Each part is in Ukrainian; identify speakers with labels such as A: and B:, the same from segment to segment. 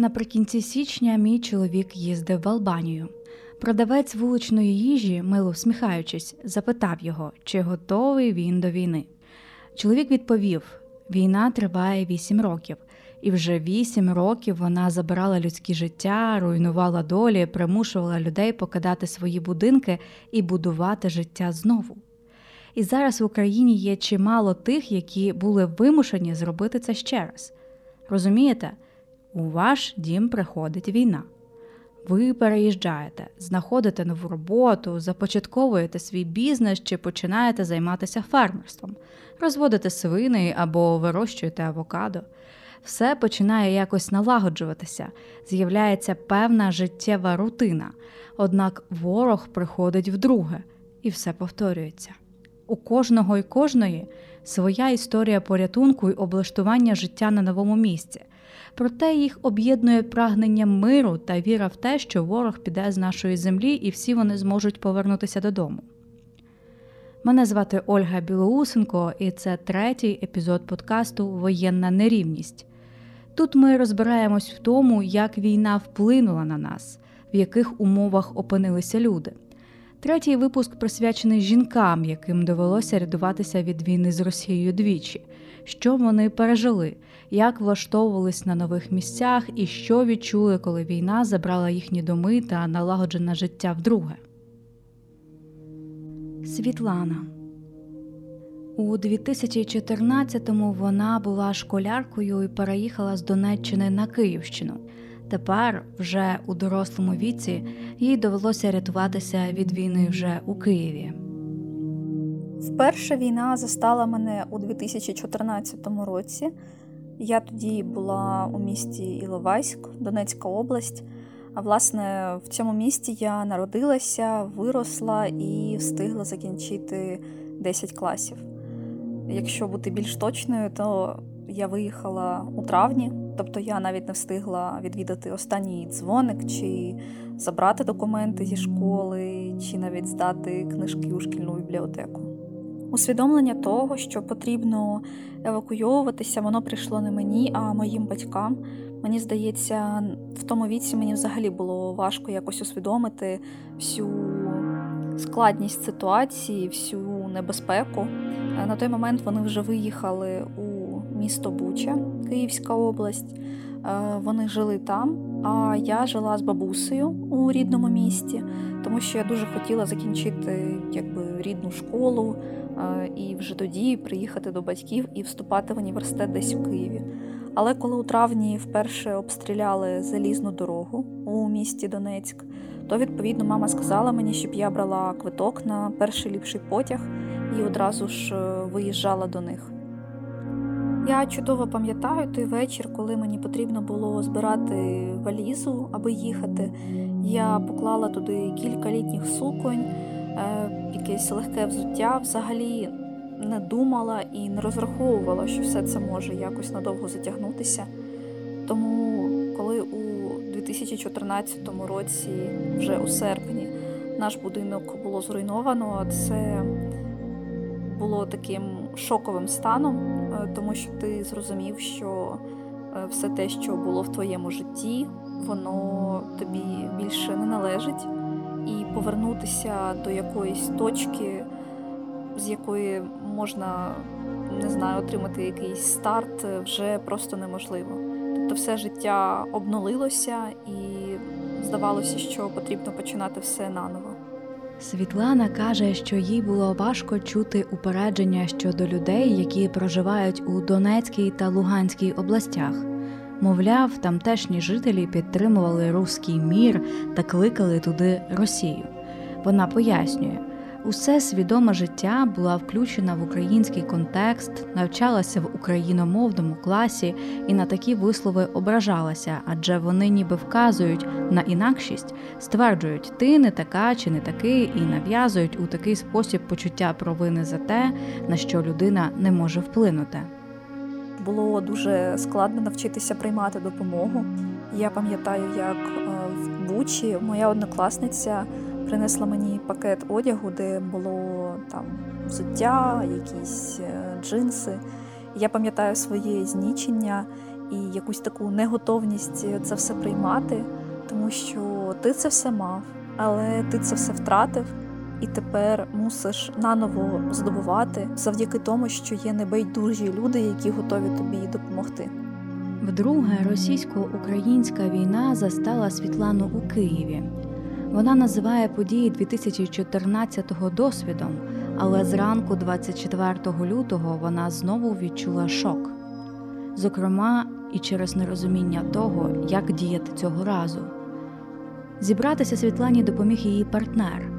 A: Наприкінці січня мій чоловік їздив в Албанію. Продавець вуличної їжі, мило всміхаючись, запитав його, чи готовий він до війни. Чоловік відповів: війна триває вісім років, і вже вісім років вона забирала людські життя, руйнувала долі, примушувала людей покидати свої будинки і будувати життя знову. І зараз в Україні є чимало тих, які були вимушені зробити це ще раз. Розумієте, у ваш дім приходить війна. Ви переїжджаєте, знаходите нову роботу, започатковуєте свій бізнес чи починаєте займатися фермерством, розводите свини або вирощуєте авокадо. Все починає якось налагоджуватися, з'являється певна життєва рутина. Однак ворог приходить вдруге, і все повторюється. У кожного і кожної своя історія порятунку і облаштування життя на новому місці. Проте їх об'єднує прагнення миру та віра в те, що ворог піде з нашої землі і всі вони зможуть повернутися додому. Мене звати Ольга Білоусенко, і це третій епізод подкасту Воєнна нерівність. Тут ми розбираємось в тому, як війна вплинула на нас, в яких умовах опинилися люди. Третій випуск присвячений жінкам, яким довелося рятуватися від війни з Росією двічі, що вони пережили, як влаштовувались на нових місцях і що відчули, коли війна забрала їхні доми та налагоджене життя вдруге. Світлана у 2014-му вона була школяркою і переїхала з Донеччини на Київщину. Тепер, вже у дорослому віці, їй довелося рятуватися від війни вже у Києві.
B: Вперше війна застала мене у 2014 році. Я тоді була у місті Іловайськ, Донецька область. А власне, в цьому місті я народилася, виросла і встигла закінчити 10 класів. Якщо бути більш точною, то я виїхала у травні, тобто я навіть не встигла відвідати останній дзвоник, чи забрати документи зі школи, чи навіть здати книжки у шкільну бібліотеку. Усвідомлення того, що потрібно евакуйовуватися, воно прийшло не мені, а моїм батькам. Мені здається, в тому віці мені взагалі було важко якось усвідомити всю складність ситуації, всю небезпеку. На той момент вони вже виїхали у місто Буча, Київська область. Вони жили там, а я жила з бабусею у рідному місті, тому що я дуже хотіла закінчити якби рідну школу і вже тоді приїхати до батьків і вступати в університет десь у Києві. Але коли у травні вперше обстріляли залізну дорогу у місті Донецьк, то відповідно мама сказала мені, щоб я брала квиток на перший ліпший потяг і одразу ж виїжджала до них. Я чудово пам'ятаю той вечір, коли мені потрібно було збирати валізу, аби їхати. Я поклала туди кілька літніх суконь, якесь легке взуття. Взагалі не думала і не розраховувала, що все це може якось надовго затягнутися. Тому, коли у 2014 році, вже у серпні, наш будинок було зруйновано, це було таким шоковим станом, тому що ти зрозумів, що все те, що було в твоєму житті, воно тобі більше не належить, і повернутися до якоїсь точки, з якої можна не знаю, отримати якийсь старт, вже просто неможливо. Тобто, все життя обнулилося, і здавалося, що потрібно починати все наново.
A: Світлана каже, що їй було важко чути упередження щодо людей, які проживають у Донецькій та Луганській областях. Мовляв, тамтешні жителі підтримували руський мір та кликали туди Росію. Вона пояснює, усе свідоме життя була включена в український контекст, навчалася в україномовному класі і на такі вислови ображалася, адже вони ніби вказують на інакшість, стверджують, ти не така чи не такий, і нав'язують у такий спосіб почуття провини за те, на що людина не може вплинути.
B: Було дуже складно навчитися приймати допомогу. Я пам'ятаю, як в Бучі моя однокласниця принесла мені пакет одягу, де було там взуття, якісь джинси. Я пам'ятаю своє знічення і якусь таку неготовність це все приймати, тому що ти це все мав, але ти це все втратив. І тепер мусиш наново здобувати завдяки тому, що є небайдужі люди, які готові тобі допомогти.
A: Вдруге, російсько-українська війна застала Світлану у Києві. Вона називає події 2014-го досвідом, але зранку, 24 лютого, вона знову відчула шок. Зокрема, і через нерозуміння того, як діяти цього разу. Зібратися Світлані допоміг її партнер.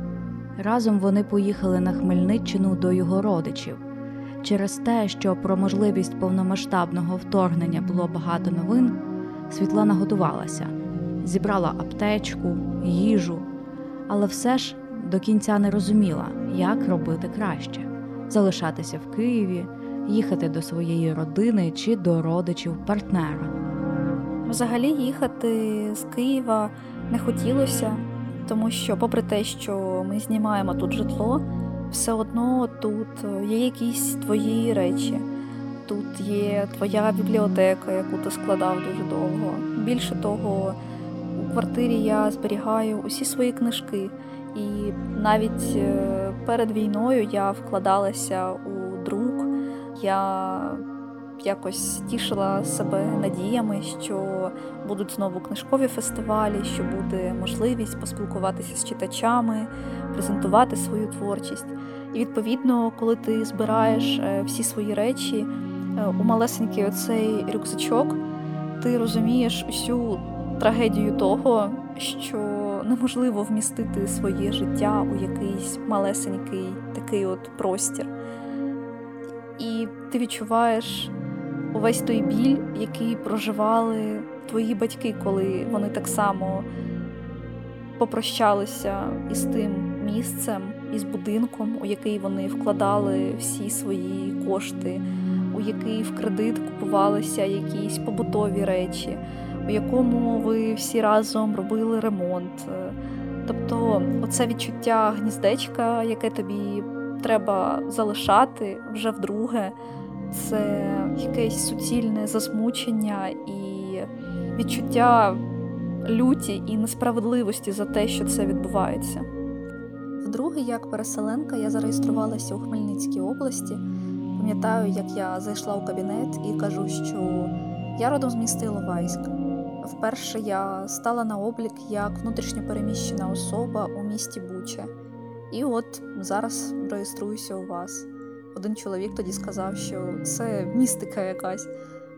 A: Разом вони поїхали на Хмельниччину до його родичів. Через те, що про можливість повномасштабного вторгнення було багато новин, Світлана готувалася, зібрала аптечку, їжу, але все ж до кінця не розуміла, як робити краще залишатися в Києві, їхати до своєї родини чи до родичів партнера.
B: Взагалі їхати з Києва не хотілося, тому що, попри те, що ми знімаємо тут житло, все одно тут є якісь твої речі. Тут є твоя бібліотека, яку ти складав дуже довго. Більше того, квартирі я зберігаю усі свої книжки, і навіть е, перед війною я вкладалася у друк. Я якось тішила себе надіями, що будуть знову книжкові фестивалі, що буде можливість поспілкуватися з читачами, презентувати свою творчість. І відповідно, коли ти збираєш е, всі свої речі е, у малесенький оцей рюкзачок, ти розумієш усю трагедію того, що неможливо вмістити своє життя у якийсь малесенький такий от простір. І ти відчуваєш увесь той біль, який проживали твої батьки, коли вони так само попрощалися із тим місцем, із будинком, у який вони вкладали всі свої кошти, у який в кредит купувалися якісь побутові речі, у якому ви всі разом робили ремонт. Тобто, оце відчуття гніздечка, яке тобі треба залишати вже вдруге, це якесь суцільне засмучення і відчуття люті і несправедливості за те, що це відбувається. Вдруге, як переселенка, я зареєструвалася у Хмельницькій області. Пам'ятаю, як я зайшла у кабінет і кажу, що я родом з міста Іловайськ. Вперше я стала на облік як внутрішньопереміщена особа у місті Буча. І от зараз реєструюся у вас. Один чоловік тоді сказав, що це містика якась.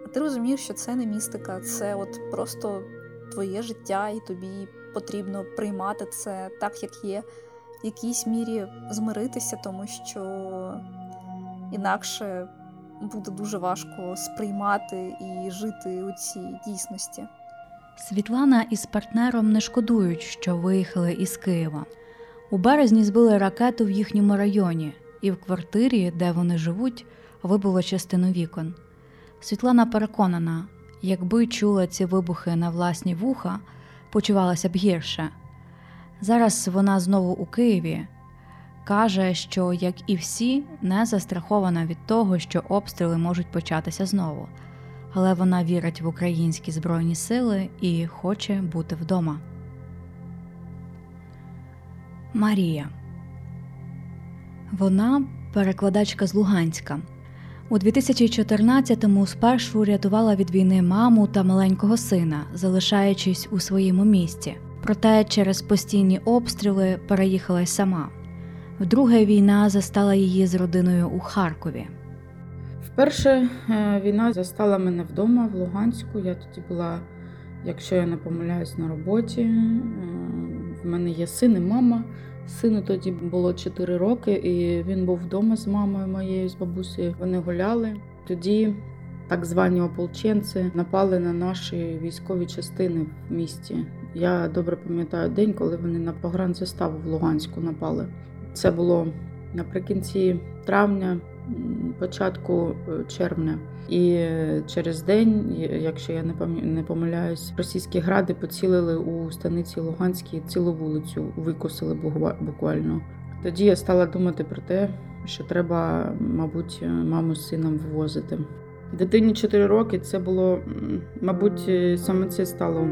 B: А ти розумієш, що це не містика, це от просто твоє життя, і тобі потрібно приймати це так, як є, в якійсь мірі змиритися, тому що інакше буде дуже важко сприймати і жити у цій дійсності.
A: Світлана із партнером не шкодують, що виїхали із Києва. У березні збили ракету в їхньому районі, і в квартирі, де вони живуть, вибуло частину вікон. Світлана переконана, якби чула ці вибухи на власні вуха, почувалася б гірше. Зараз вона знову у Києві. Каже, що, як і всі, не застрахована від того, що обстріли можуть початися знову, але вона вірить в українські збройні сили і хоче бути вдома. Марія вона перекладачка з Луганська. У 2014-му спершу рятувала від війни маму та маленького сина, залишаючись у своєму місті. Проте через постійні обстріли переїхала й сама. Вдруге війна застала її з родиною у Харкові.
C: Вперше е, війна застала мене вдома в Луганську. Я тоді була, якщо я не помиляюсь, на роботі. Е, В мене є син і мама. Сину тоді було 4 роки, і він був вдома з мамою моєю, з бабусею. Вони гуляли. Тоді так звані ополченці напали на наші військові частини в місті. Я добре пам'ятаю день, коли вони на погранзаставу в Луганську напали. Це було наприкінці травня, початку е, червня. І е, через день, е, якщо я не помиляюсь, російські гради поцілили у станиці Луганській цілу вулицю, викосили буква- буквально. Тоді я стала думати про те, що треба, мабуть, маму з сином вивозити. Дитині 4 роки це було, мабуть, е, саме це стало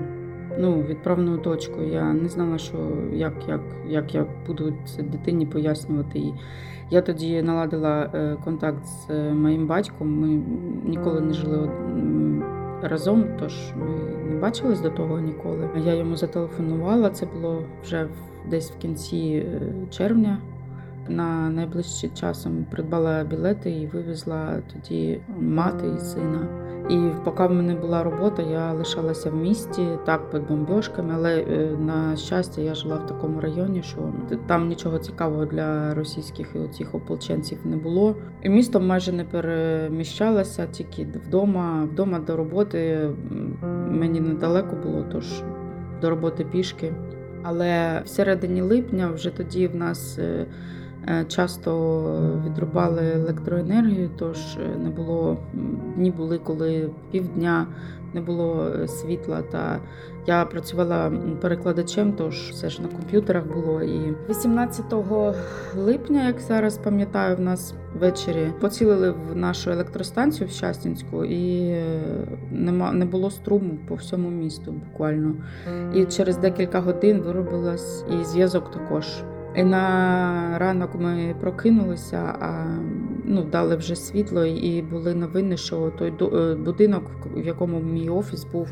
C: ну, відправною точкою. Я не знала, що як, як, як я буду це дитині пояснювати. І я тоді наладила е, контакт з е, моїм батьком. Ми ніколи не жили разом, тож ми не бачились до того ніколи. Я йому зателефонувала. Це було вже десь в кінці е, червня. На найближчий часом придбала білети і вивезла тоді мати і сина. І поки в мене була робота, я лишалася в місті так під бомбьошками, але е, на щастя я жила в такому районі, що там нічого цікавого для російських і оцих ополченців не було. І місто майже не переміщалося, тільки вдома. Вдома до роботи мені недалеко було, тож до роботи пішки. Але в середині липня вже тоді в нас. Е, Часто відрубали електроенергію, тож е, не було дні були, коли півдня не було е, світла. Та я працювала перекладачем, тож все ж на комп'ютерах було. І 18 липня, як зараз пам'ятаю, в нас ввечері поцілили в нашу електростанцію в Щастінську, і нема не було струму по всьому місту буквально. І через декілька годин виробилась і зв'язок також. І на ранок ми прокинулися, а ну, дали вже світло, і були новини, що той е, будинок, в якому мій офіс був,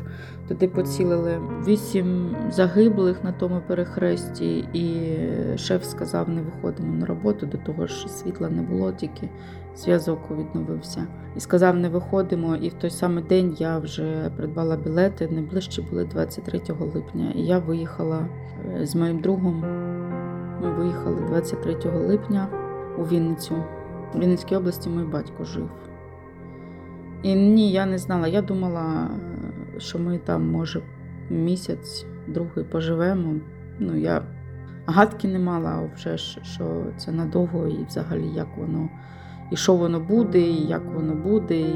C: туди поцілили вісім загиблих на тому перехресті, і шеф сказав, не виходимо на роботу, до того ж світла не було, тільки зв'язок відновився. І сказав, не виходимо. І в той самий день я вже придбала білети. Найближчі були 23 липня. І я виїхала е, з моїм другом. Ми виїхали 23 липня у Вінницю. У Вінницькій області мій батько жив. І ні, я не знала. Я думала, що ми там, може, місяць, другий поживемо. Ну, я гадки не мала, вже що це надовго і взагалі як воно, і що воно буде, і як воно буде. І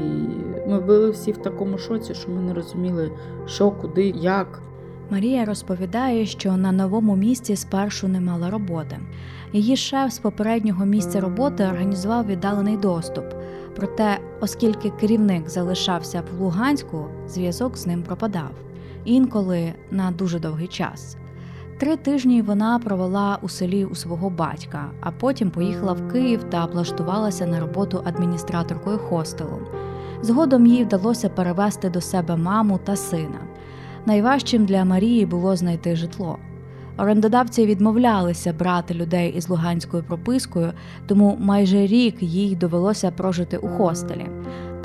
C: ми були всі в такому шоці, що ми не розуміли, що, куди, як.
A: Марія розповідає, що на новому місці спершу не мала роботи. Її шеф з попереднього місця роботи організував віддалений доступ. Проте, оскільки керівник залишався в Луганську, зв'язок з ним пропадав інколи на дуже довгий час. Три тижні вона провела у селі у свого батька, а потім поїхала в Київ та влаштувалася на роботу адміністраторкою хостелу. Згодом їй вдалося перевести до себе маму та сина. Найважчим для Марії було знайти житло. Орендодавці відмовлялися брати людей із луганською пропискою, тому майже рік їй довелося прожити у хостелі.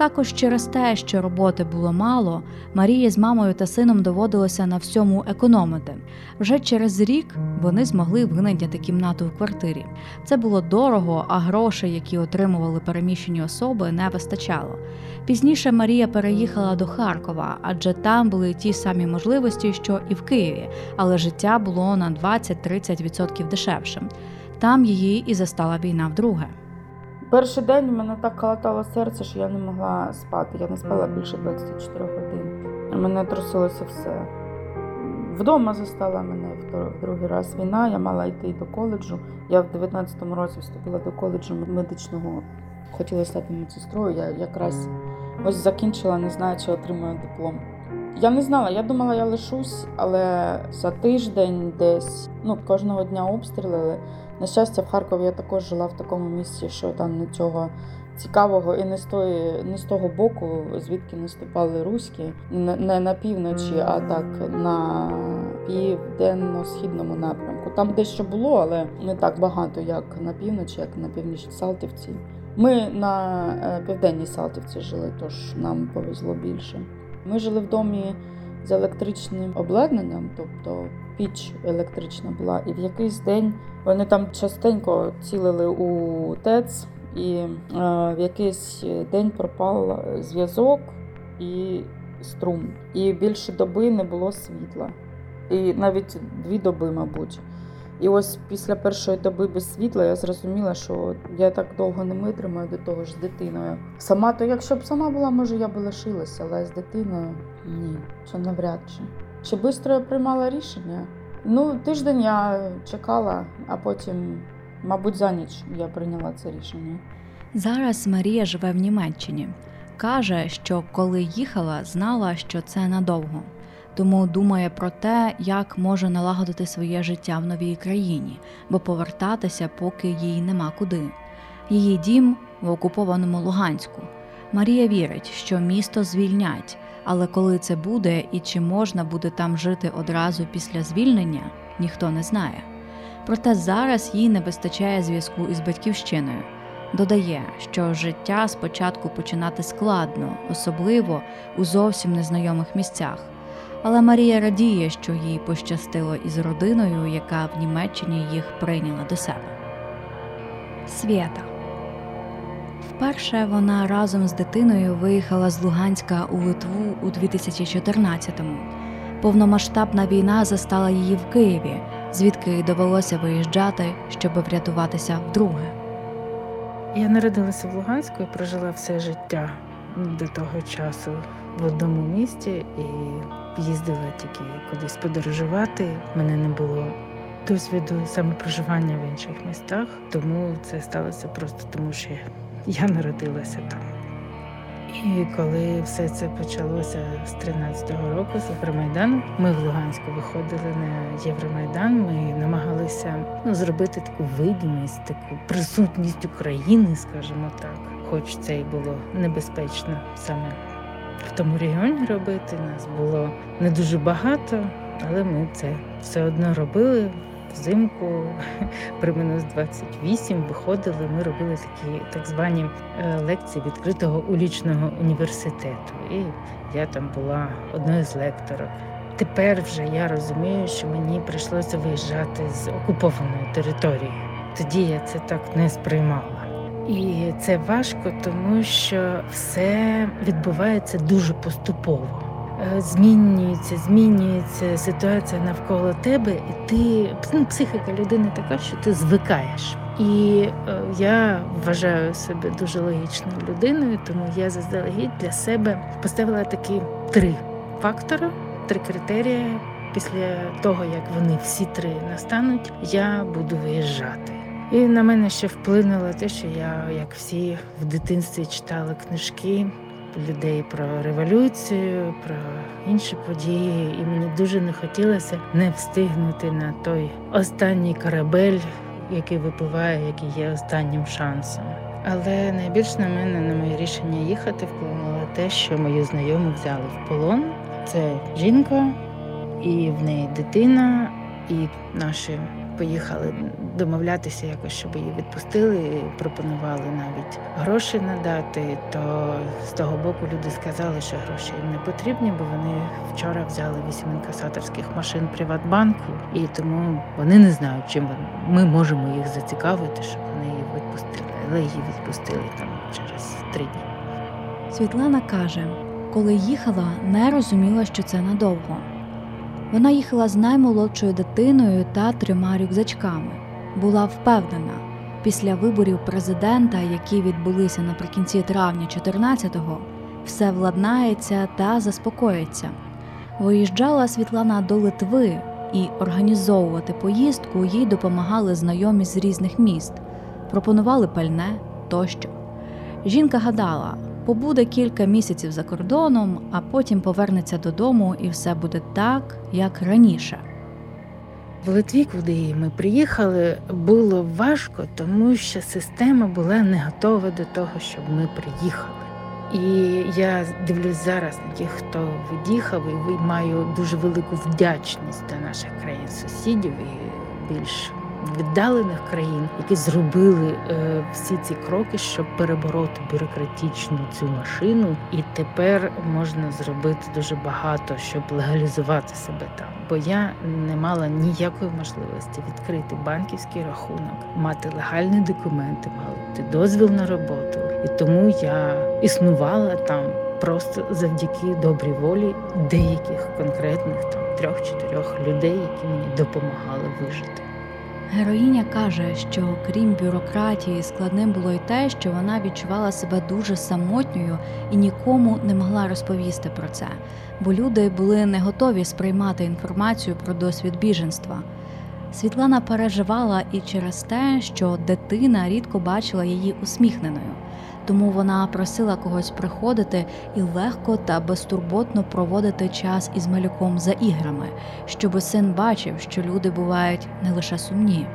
A: Також через те, що роботи було мало, Марії з мамою та сином доводилося на всьому економити. Вже через рік вони змогли винайняти кімнату в квартирі. Це було дорого, а грошей, які отримували переміщені особи, не вистачало. Пізніше Марія переїхала до Харкова, адже там були ті самі можливості, що і в Києві, але життя було на 20-30% дешевшим. Там її і застала війна вдруге.
C: Перший день у мене так калатало серце, що я не могла спати. Я не спала більше 24 годин. Мене трусилося все. Вдома застала мене в другий раз війна. Я мала йти до коледжу. Я в 19-му році вступила до коледжу медичного. Хотіла стати медсестрою. Я якраз ось закінчила, не знаю, чи отримаю диплом. Я не знала, я думала, я лишусь, але за тиждень десь ну, кожного дня обстрілили. На щастя, в Харкові я також жила в такому місці, що там нічого цікавого і не з тої, не з того боку, звідки наступали руські, не, не на півночі, а так на південно-східному напрямку. Там дещо було, але не так багато, як на півночі, як на північній Салтівці. Ми на е, південній Салтівці жили, тож нам повезло більше. Ми жили в домі з електричним обладнанням, тобто піч електрична була, і в якийсь день вони там частенько цілили у ТЕЦ, і е, в якийсь день пропав зв'язок і струм. І більше доби не було світла. І навіть дві доби, мабуть. І ось після першої доби без світла я зрозуміла, що я так довго не витримаю до того ж з дитиною. Сама то, якщо б сама була, може я б лишилася, але з дитиною ні, що навряд чи. Чи швидко я приймала рішення? Ну, тиждень я чекала, а потім, мабуть, за ніч я прийняла це рішення.
A: Зараз Марія живе в Німеччині. каже, що коли їхала, знала, що це надовго, тому думає про те, як може налагодити своє життя в новій країні, бо повертатися поки їй нема куди. Її дім в окупованому Луганську. Марія вірить, що місто звільнять, але коли це буде і чи можна буде там жити одразу після звільнення, ніхто не знає. Проте зараз їй не вистачає зв'язку із батьківщиною. Додає, що життя спочатку починати складно, особливо у зовсім незнайомих місцях. Але Марія радіє, що їй пощастило із родиною, яка в Німеччині їх прийняла до себе. Свята Вперше вона разом з дитиною виїхала з Луганська у Литву у 2014-му. Повномасштабна війна застала її в Києві, звідки довелося виїжджати, щоб врятуватися вдруге.
D: Я народилася в Луганську і прожила все життя до того часу в одному місті і їздила тільки кудись подорожувати. Мене не було досвіду саме проживання в інших містах, тому це сталося просто тому, що я народилася там. І коли все це почалося з 13-го року, з Євромайдану, ми в Луганську виходили на Євромайдан. Ми намагалися ну, зробити таку видимість, таку присутність України, скажімо так. Хоч це і було небезпечно саме в тому регіоні робити. Нас було не дуже багато, але ми це все одно робили. Взимку при мінус 28 виходили. Ми робили такі так звані е, лекції відкритого улічного університету. І я там була одною з лекторок. Тепер вже я розумію, що мені прийшлося виїжджати з окупованої території. Тоді я це так не сприймала. І це важко, тому що все відбувається дуже поступово. Е, Змінюється, змінюється ситуація навколо тебе, і ти ну, психіка людини така, що ти звикаєш. І е, я вважаю себе дуже логічною людиною, тому я заздалегідь для себе поставила такі три фактори, три критерії. Після того, як вони всі три настануть, я буду виїжджати. І на мене ще вплинуло те, що я, як всі в дитинстві читала книжки людей про революцію, про інші події, і мені дуже не хотілося не встигнути на той останній корабель, який випливає, який є останнім шансом. Але найбільш на мене на моє рішення їхати вплинуло те, що мою знайому взяли в полон. Це жінка, і в неї дитина, і наші поїхали домовлятися якось, щоб її відпустили. Пропонували навіть гроші надати. То з того боку люди сказали, що гроші їм не потрібні, бо вони вчора взяли вісім інкасаторських машин Приватбанку, і тому вони не знають, чим ми можемо їх зацікавити, щоб вони її відпустили. Але її відпустили там через три дні.
A: Світлана каже, коли їхала, не розуміла, що це надовго. Вона їхала з наймолодшою дитиною та трьома рюкзачками. Була впевнена, після виборів президента, які відбулися наприкінці травня 14-го, все владнається та заспокоїться. Виїжджала Світлана до Литви, і організовувати поїздку їй допомагали знайомі з різних міст, пропонували пальне тощо. Жінка гадала, побуде кілька місяців за кордоном, а потім повернеться додому, і все буде так, як раніше.
D: В Литві, куди ми приїхали, було важко, тому що система була не готова до того, щоб ми приїхали. І я дивлюсь зараз на тих, хто від'їхав, і маю дуже велику вдячність до наших країн сусідів і більш віддалених країн, які зробили е, всі ці кроки, щоб перебороти бюрократичну цю машину. І тепер можна зробити дуже багато, щоб легалізувати себе там. Бо я не мала ніякої можливості відкрити банківський рахунок, мати легальні документи, мати дозвіл на роботу. І тому я існувала там просто завдяки добрій волі деяких конкретних там трьох-чотирьох людей, які мені допомагали вижити.
A: Героїня каже, що крім бюрократії, складним було й те, що вона відчувала себе дуже самотньою і нікому не могла розповісти про це, бо люди були не готові сприймати інформацію про досвід біженства. Світлана переживала і через те, що дитина рідко бачила її усміхненою, тому вона просила когось приходити і легко та безтурботно проводити час із малюком за іграми, щоби син бачив, що люди бувають не лише сумні.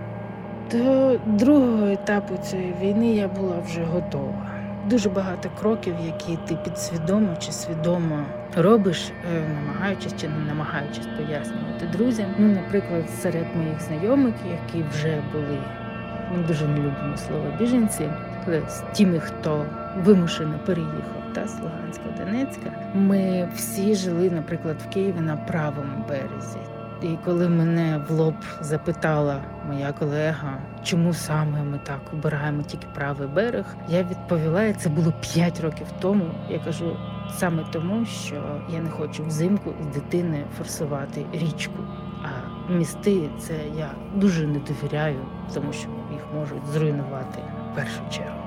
D: До другого етапу цієї війни я була вже готова. Дуже багато кроків, які ти підсвідомо чи свідомо робиш, е, намагаючись чи не намагаючись пояснювати друзям. Ну, наприклад, серед моїх знайомих, які вже були, ми дуже не любимо слово біженці, але з тими, хто вимушено переїхав та з Луганська, Донецька, ми всі жили, наприклад, в Києві на правому березі. І коли мене в лоб запитала моя колега, чому саме ми так обираємо тільки правий берег, я відповіла, і це було 5 років тому. Я кажу саме тому, що я не хочу взимку з дитини форсувати річку. А місти це я дуже не довіряю, тому що можуть зруйнувати в першу чергу.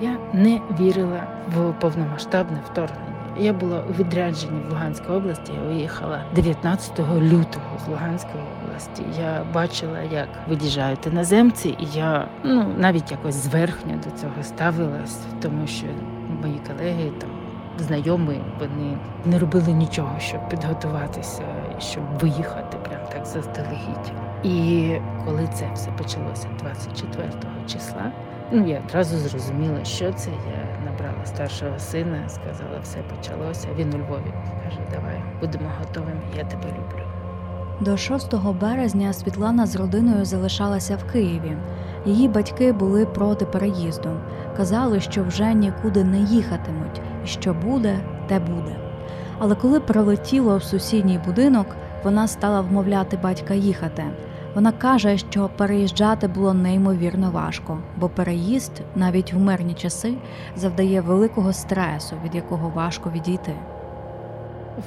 D: Я не вірила в повномасштабне вторгнення. Я була у відрядженні в Луганській області. Я виїхала 19 лютого з Луганської області. Я бачила, як виїжджають іноземці, і я ну навіть якось зверхньо до цього ставилась, тому що мої колеги там. Знайомі, вони не робили нічого, щоб підготуватися, щоб виїхати прям так заздалегідь. І коли це все почалося 24 числа, ну я одразу зрозуміла, що це. Я набрала старшого сина, сказала, все почалося. Він у Львові каже, давай будемо готовими. Я тебе люблю.
A: До 6 березня Світлана з родиною залишалася в Києві. Її батьки були проти переїзду. Казали, що вже нікуди не їхатимуть, і що буде, те буде. Але коли прилетіло в сусідній будинок, вона стала вмовляти батька їхати. Вона каже, що переїжджати було неймовірно важко, бо переїзд навіть в мирні часи завдає великого стресу, від якого важко відійти.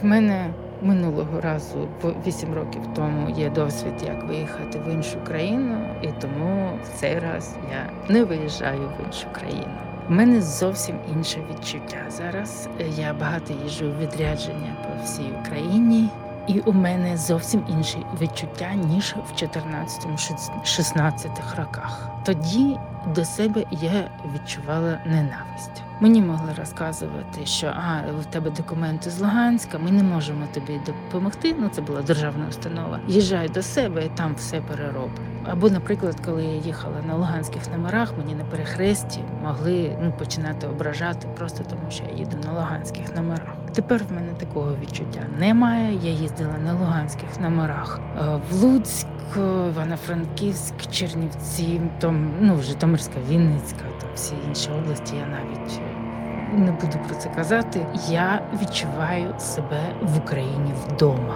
D: В мене минулого разу, 8 років тому, є досвід, як виїхати в іншу країну, і тому в цей раз я не виїжджаю в іншу країну. У мене зовсім інше відчуття зараз. Я багато їжджу у відрядження по всій Україні. І у мене зовсім інші відчуття ніж в 14-16 роках. Тоді до себе я відчувала ненависть. Мені могли розказувати, що а в тебе документи з Луганська, ми не можемо тобі допомогти. Ну це була державна установа. Їжджай до себе і там все перероблю. Або, наприклад, коли я їхала на луганських номерах, мені на перехресті могли ну починати ображати просто тому, що я їду на луганських номерах. Тепер в мене такого відчуття немає. Я їздила на луганських номерах в Луцьк, Івано-Франківськ, Чернівці, там ну Житомирська, Вінницька, там всі інші області. Я навіть не буду про це казати. Я відчуваю себе в Україні вдома.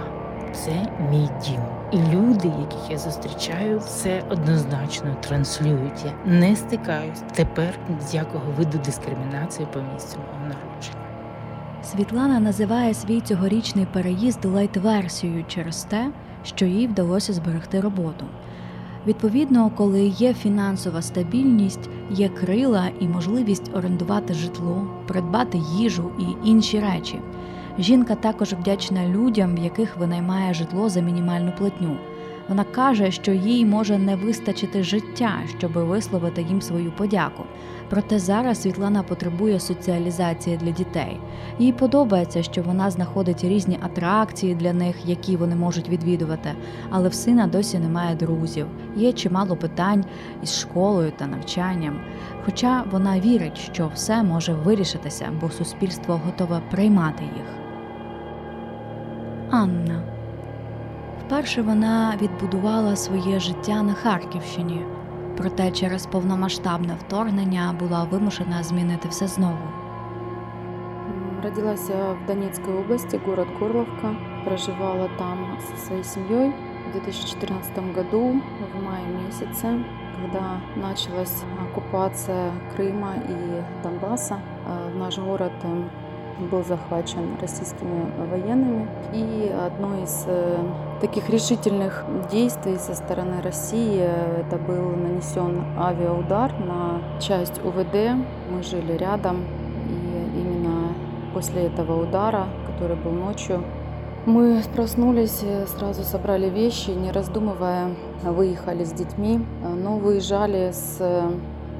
D: Це мій дім. І люди, яких я зустрічаю, це однозначно транслюють. Я не стикаюсь тепер з якого виду дискримінації по місцю мого народження.
A: Світлана називає свій цьогорічний переїзд лайт-версією через те, що їй вдалося зберегти роботу. Відповідно, коли є фінансова стабільність, є крила і можливість орендувати житло, придбати їжу і інші речі. Жінка також вдячна людям, в яких винаймає житло за мінімальну платню. Вона каже, що їй може не вистачити життя, щоб висловити їм свою подяку. Проте зараз Світлана потребує соціалізації для дітей. Їй подобається, що вона знаходить різні атракції для них, які вони можуть відвідувати, але в сина досі немає друзів. Є чимало питань із школою та навчанням. Хоча вона вірить, що все може вирішитися, бо суспільство готове приймати їх. Анна Вперше вона відбудувала своє життя на Харківщині, проте через повномасштабне вторгнення була вимушена змінити все знову.
C: Родилась я в Донецкой области, город Горловка. Проживала там со своей семьей в 2014 году, в мае месяце, когда началась оккупация Крыма и Донбасса. Наш город был захвачен российскими военными. И одно из таких решительных действий со стороны России это был нанесен авиаудар на часть УВД. Мы жили рядом, и именно после этого удара, который был ночью, Мы проснулись, э, сразу собрали вещи, не раздумывая, выехали с детьми, э, но выезжали с,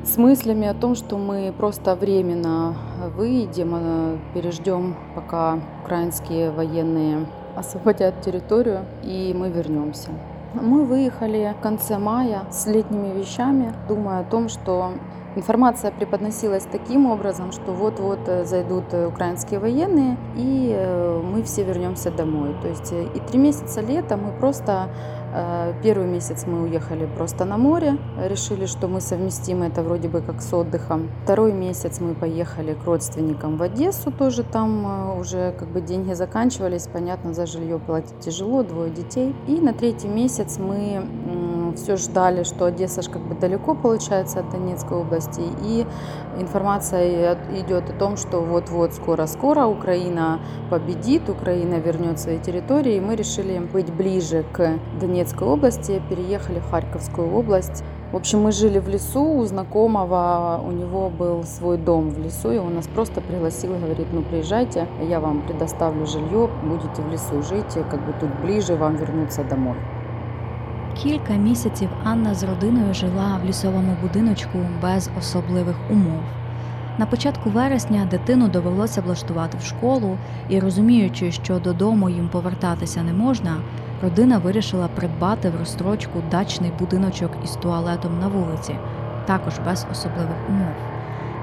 C: с мыслями о том, что мы просто временно выйдем, э, переждем, пока украинские военные освободят территорию, и мы вернемся. Мы выехали в конце мая с летними вещами, думая о том, что Информация преподносилась таким образом, что вот-вот э, зайдут э, украинские военные, и мы все вернемся домой. То есть и три месяца лета мы просто Первый месяц мы уехали просто на море, решили, что мы совместим это вроде бы как с отдыхом. Второй месяц мы поехали к родственникам в Одессу, тоже там уже как бы деньги заканчивались, понятно, за жилье платить тяжело, двое детей. И на третий месяц мы все ждали, что Одесса ж как бы далеко получается от Донецкой области, и информация идет о том, что вот-вот скоро-скоро Украина победит, Украина вернет свои территории, и мы решили быть ближе к Донецкой области, переехали в Харьковскую область. В общем, мы жили в лесу, у знакомого, у него был свой дом в лесу, и он нас просто пригласил, говорит, ну приезжайте, я вам предоставлю жилье, будете в лесу жить, как бы тут ближе вам вернуться домой.
A: Кілька місяців Анна з родиною жила в лісовому будиночку без особливих умов. На початку вересня дитину довелося влаштувати в школу, і, розуміючи, що додому їм повертатися не можна, родина вирішила придбати в розстрочку дачний будиночок із туалетом на вулиці, також без особливих умов.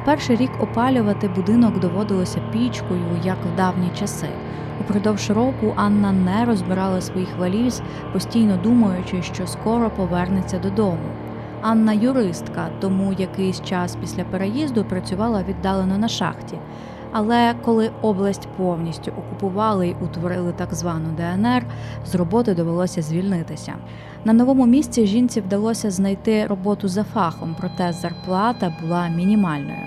A: Перший рік опалювати будинок доводилося пічкою, як в давні часи. Упродовж року Анна не розбирала своїх валіз, постійно думаючи, що скоро повернеться додому. Анна юристка, тому якийсь час після переїзду працювала віддалено на шахті. Але коли область повністю окупували і утворили так звану ДНР, з роботи довелося звільнитися. На новому місці жінці вдалося знайти роботу за фахом, проте зарплата була мінімальною.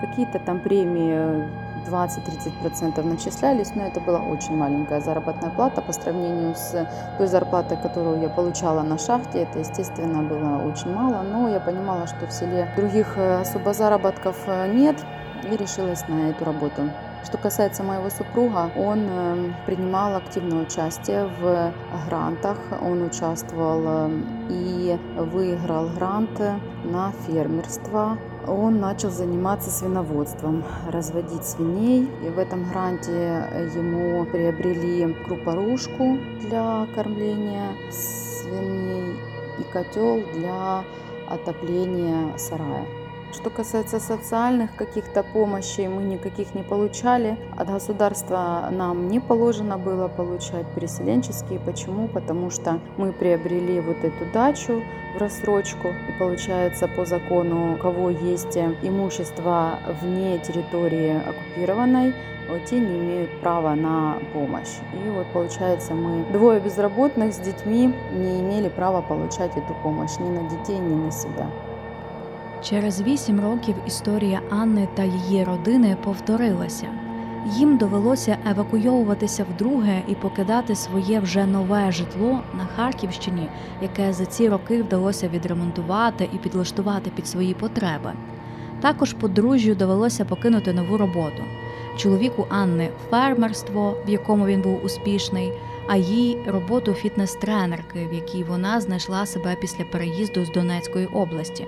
C: Какие-то там премии 20-30% начислялись, но это была очень маленькая заработная плата по сравнению с той зарплатой, которую я получала на шахте. Это, естественно, было очень мало, но я понимала, что в селе других э, особо заработков э, нет, И решилась на эту работу. Что касается моего супруга, он э, принимал активное участие в грантах. Он участвовал и выиграл грант на фермерство он начал заниматься свиноводством, разводить свиней. И в этом гранте ему приобрели крупорушку для кормления свиней и котел для отопления сарая. Что касается социальных каких-то помощей, мы никаких не получали. От государства нам не положено было получать переселенческие. Почему? Потому что мы приобрели вот эту дачу в рассрочку. И получается по закону, у кого есть имущество вне территории оккупированной, те не имеют права на помощь. И вот получается мы двое безработных с детьми не имели права получать эту помощь ни на детей, ни на себя.
A: Через вісім років історія Анни та її родини повторилася. Їм довелося евакуйовуватися вдруге і покидати своє вже нове житло на Харківщині, яке за ці роки вдалося відремонтувати і підлаштувати під свої потреби. Також подружжю довелося покинути нову роботу. Чоловіку Анни фермерство, в якому він був успішний, а їй роботу фітнес-тренерки, в якій вона знайшла себе після переїзду з Донецької області.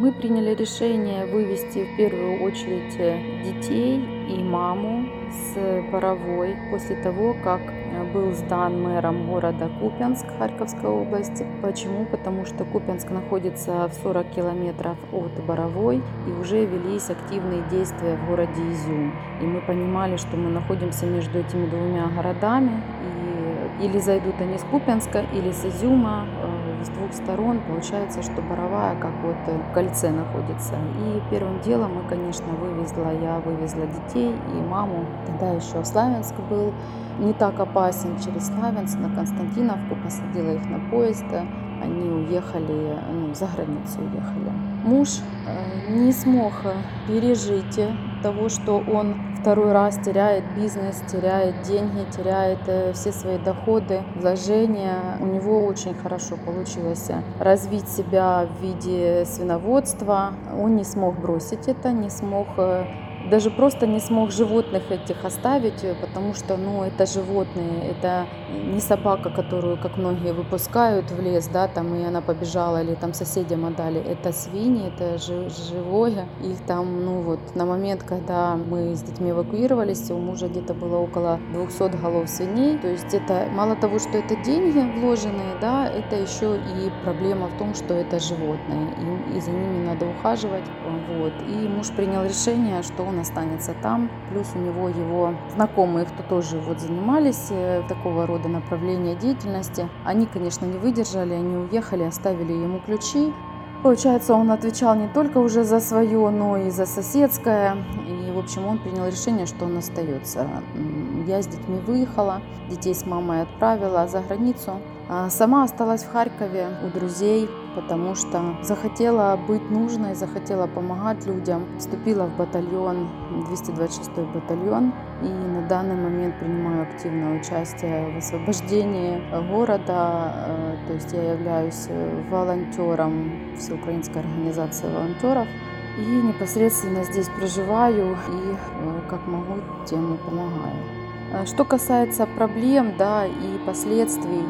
C: Мы приняли решение вывести в первую очередь э, детей и маму с Боровой после того, как э, был сдан мэром города Купянск Харьковской области. Почему? Потому что Купянск находится в 40 километров от Боровой и уже велись активные действия в городе Изюм. И мы понимали, что мы находимся между этими двумя городами и или зайдут они с Купянска, или с Изюма, э, с двух сторон получается, что Боровая как вот в кольце находится. И первым делом мы, конечно, вывезла, я вывезла детей и маму. Тогда еще Славянск был не так опасен через Славянск на Константиновку, посадила их на поезд, они уехали, ну, за границу уехали. Муж э, не смог пережить того, что он второй раз теряет бизнес, теряет деньги, теряет э, все свои доходы, вложения. У него очень хорошо получилось развить себя в виде свиноводства. Он не смог бросить это, не смог э, даже просто не смог животных этих оставить, потому что, ну, это животные, это не собака, которую, как многие, выпускают в лес, да, там, и она побежала, или там соседям отдали. Это свиньи, это живое. Их там, ну, вот, на момент, когда мы с детьми эвакуировались, у мужа где-то было около 200 голов свиней. То есть это, мало того, что это деньги вложенные, да, это еще и проблема в том, что это животные, и, и за ними надо ухаживать. Вот. И муж принял решение, что он останется там, плюс у него его знакомые, кто тоже вот занимались э, такого рода направления деятельности, они, конечно, не выдержали, они уехали, оставили ему ключи, Получается, он отвечал не только уже за свое, но и за соседское. И, в общем, он принял решение, что он остается. Я с детьми выехала, детей с мамой отправила за границу. А сама осталась в Харькове у друзей, потому что захотела быть нужной, захотела помогать людям. Вступила в батальон, 226 батальон, и на данный момент принимаю активное участие в освобождении города. Э, то есть я являюсь э, волонтером Всеукраинской организации волонтеров. И непосредственно здесь проживаю и э, как могу, тем и помогаю. Что касается проблем да, и последствий,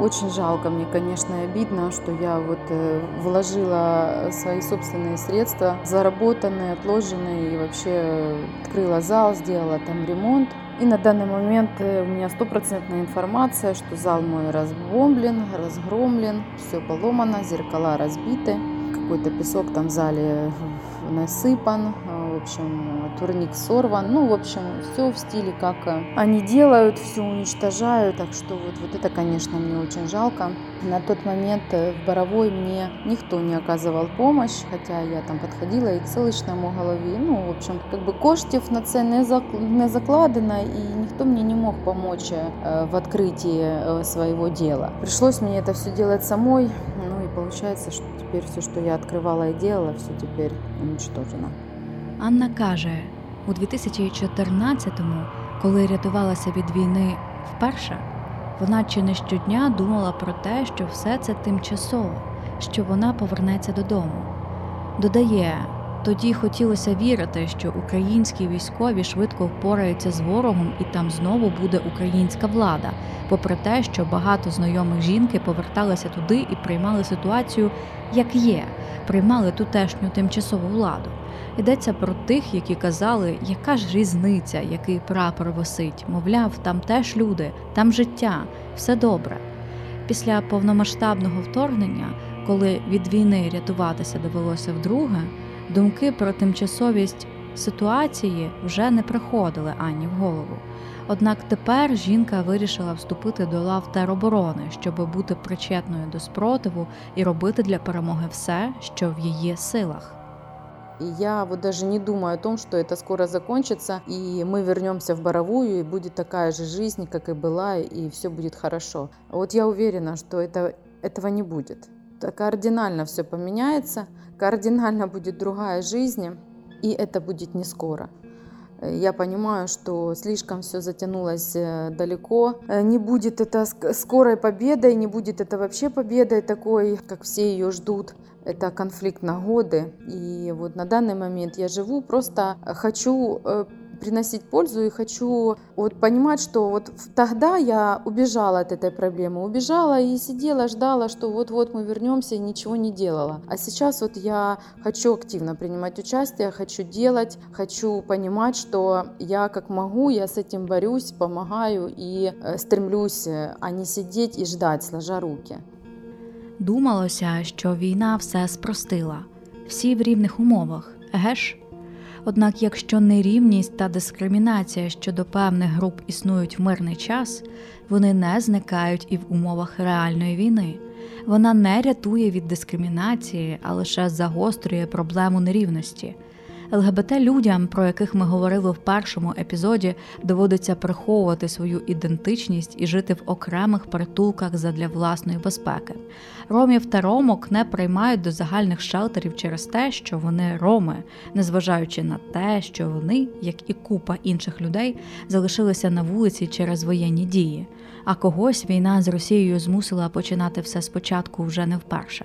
C: очень жалко мне, конечно, обидно, что я вот э, вложила свои собственные средства, заработанные, отложенные, и вообще открыла зал, сделала там ремонт. И на данный момент э, у меня стопроцентная информация, что зал мой разбомблен, разгромлен, все поломано, зеркала разбиты, какой-то песок там в зале насыпан, в общем, турник сорван. Ну, в общем, все в стиле, как э, они делают, все уничтожают. Так что вот, вот это, конечно, мне очень жалко. На тот момент э, в Боровой мне никто не оказывал помощь, хотя я там подходила и к селищному голові. Ну, в общем, как бы коштів на це не закладено, и никто мне не мог помочь э, в открытии своего дела. Пришлось мне это все делать самой, ну и получается, что теперь все, что я открывала и делала, все теперь уничтожено.
A: Анна каже, у 2014-му, коли рятувалася від війни вперше, вона чи не щодня думала про те, що все це тимчасово, що вона повернеться додому. Додає, тоді хотілося вірити, що українські військові швидко впораються з ворогом і там знову буде українська влада, попри те, що багато знайомих жінки поверталися туди і приймали ситуацію, як є, приймали тутешню тимчасову владу. Йдеться про тих, які казали, яка ж різниця, який прапор висить, мовляв, там теж люди, там життя, все добре. Після повномасштабного вторгнення, коли від війни рятуватися довелося вдруге, думки про тимчасовість ситуації вже не приходили ані в голову. Однак тепер жінка вирішила вступити до лав тероборони, щоб бути причетною до спротиву і робити для перемоги все, що в її силах.
C: И я вот даже не думаю о том, что это скоро закончится, и мы вернемся в Боровую, и будет такая же жизнь, как и была, и все будет хорошо. Вот я уверена, что это, этого не будет. Это кардинально все поменяется, Кардинально будет другая жизнь, и это будет не скоро. Я понимаю, что слишком все затянулось э, далеко. Э, не будет это скорой победой, не будет это вообще победой такой, как все ее ждут. Это конфликт на годы. И вот на данный момент я живу, просто хочу э, приносить пользу и хочу вот понимать, что вот тогда я убежала от этой проблемы, убежала и сидела, ждала, что вот-вот мы вернемся и ничего не делала. А сейчас вот я хочу активно принимать участие, хочу делать, хочу понимать, что я как могу, я с этим борюсь, помогаю и э, стремлюсь, э, а не сидеть и ждать, сложа руки.
A: Думалося, що війна все спростила, всі в рівних умовах, еге ж? Однак, якщо нерівність та дискримінація щодо певних груп існують в мирний час, вони не зникають і в умовах реальної війни. Вона не рятує від дискримінації, а лише загострює проблему нерівності. ЛГБТ людям, про яких ми говорили в першому епізоді, доводиться приховувати свою ідентичність і жити в окремих притулках задля власної безпеки. Ромів та ромок не приймають до загальних шелтерів через те, що вони роми, незважаючи на те, що вони, як і купа інших людей, залишилися на вулиці через воєнні дії. А когось війна з Росією змусила починати все спочатку вже не вперше.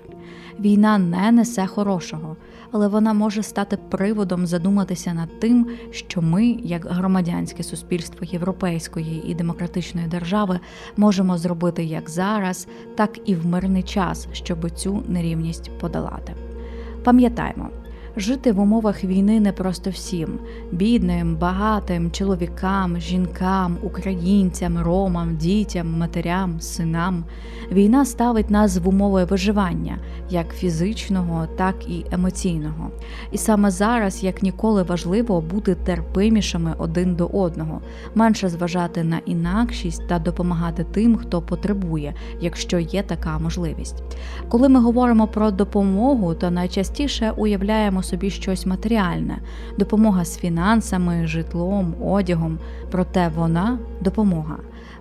A: Війна не несе хорошого, але вона може стати приводом задуматися над тим, що ми, як громадянське суспільство європейської і демократичної держави, можемо зробити як зараз, так і в мирний час, щоб цю нерівність подолати. Пам'ятаймо, жити в умовах війни не просто всім бідним, багатим, чоловікам, жінкам, українцям, ромам, дітям, матерям, синам. Війна ставить нас в умови виживання, як фізичного, так і емоційного. І саме зараз, як ніколи, важливо бути терпимішими один до одного, менше зважати на інакшість та допомагати тим, хто потребує, якщо є така можливість. Коли ми говоримо про допомогу, то найчастіше уявляємо собі щось матеріальне, допомога з фінансами, житлом, одягом. Проте вона допомога.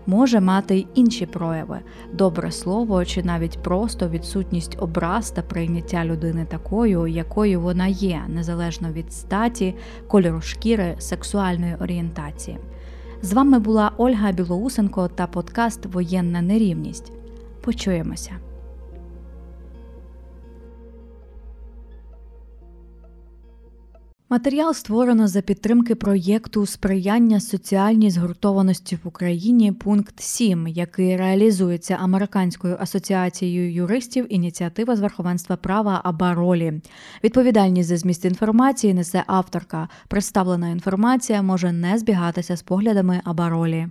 A: Може мати й інші прояви добре слово чи навіть просто відсутність образ та прийняття людини такою, якою вона є, незалежно від статі, кольору шкіри, сексуальної орієнтації. З вами була Ольга Білоусенко та подкаст Воєнна нерівність. Почуємося. Матеріал створено за підтримки проєкту сприяння соціальній згуртованості в Україні пункт 7, який реалізується Американською асоціацією юристів ініціатива з верховенства права Абаролі. Відповідальність за зміст інформації несе авторка. Представлена інформація може не збігатися з поглядами Абаролі.